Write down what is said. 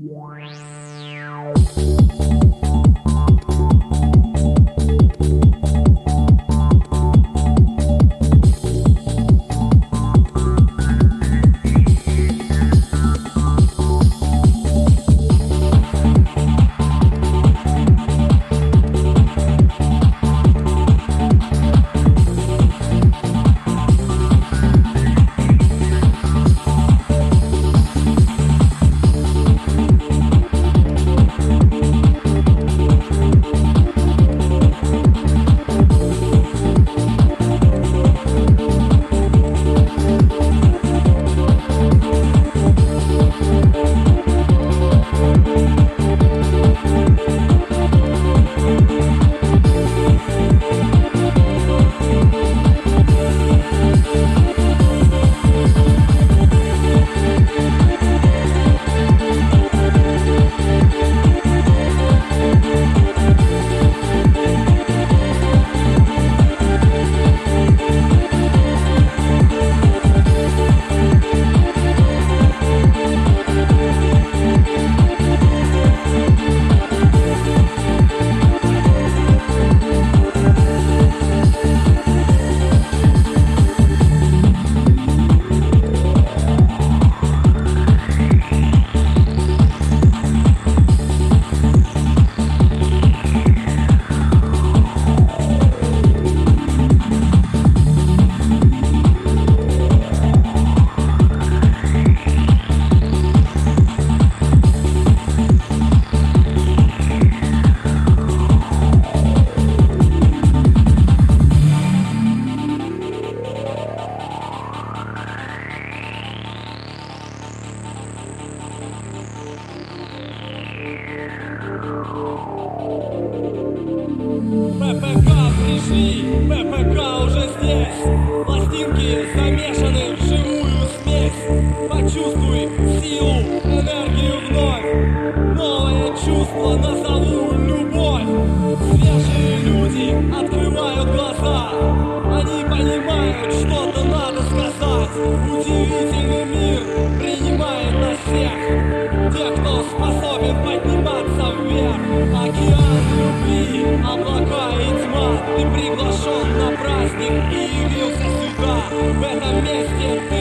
Wow. Новое чувство назову любовь. Свежие люди открывают глаза. Они понимают, что-то надо сказать. Удивительный мир принимает нас всех. Тех, кто способен подниматься вверх. Океан любви, облака и тьма. Ты приглашен на праздник и явился сюда. В этом месте ты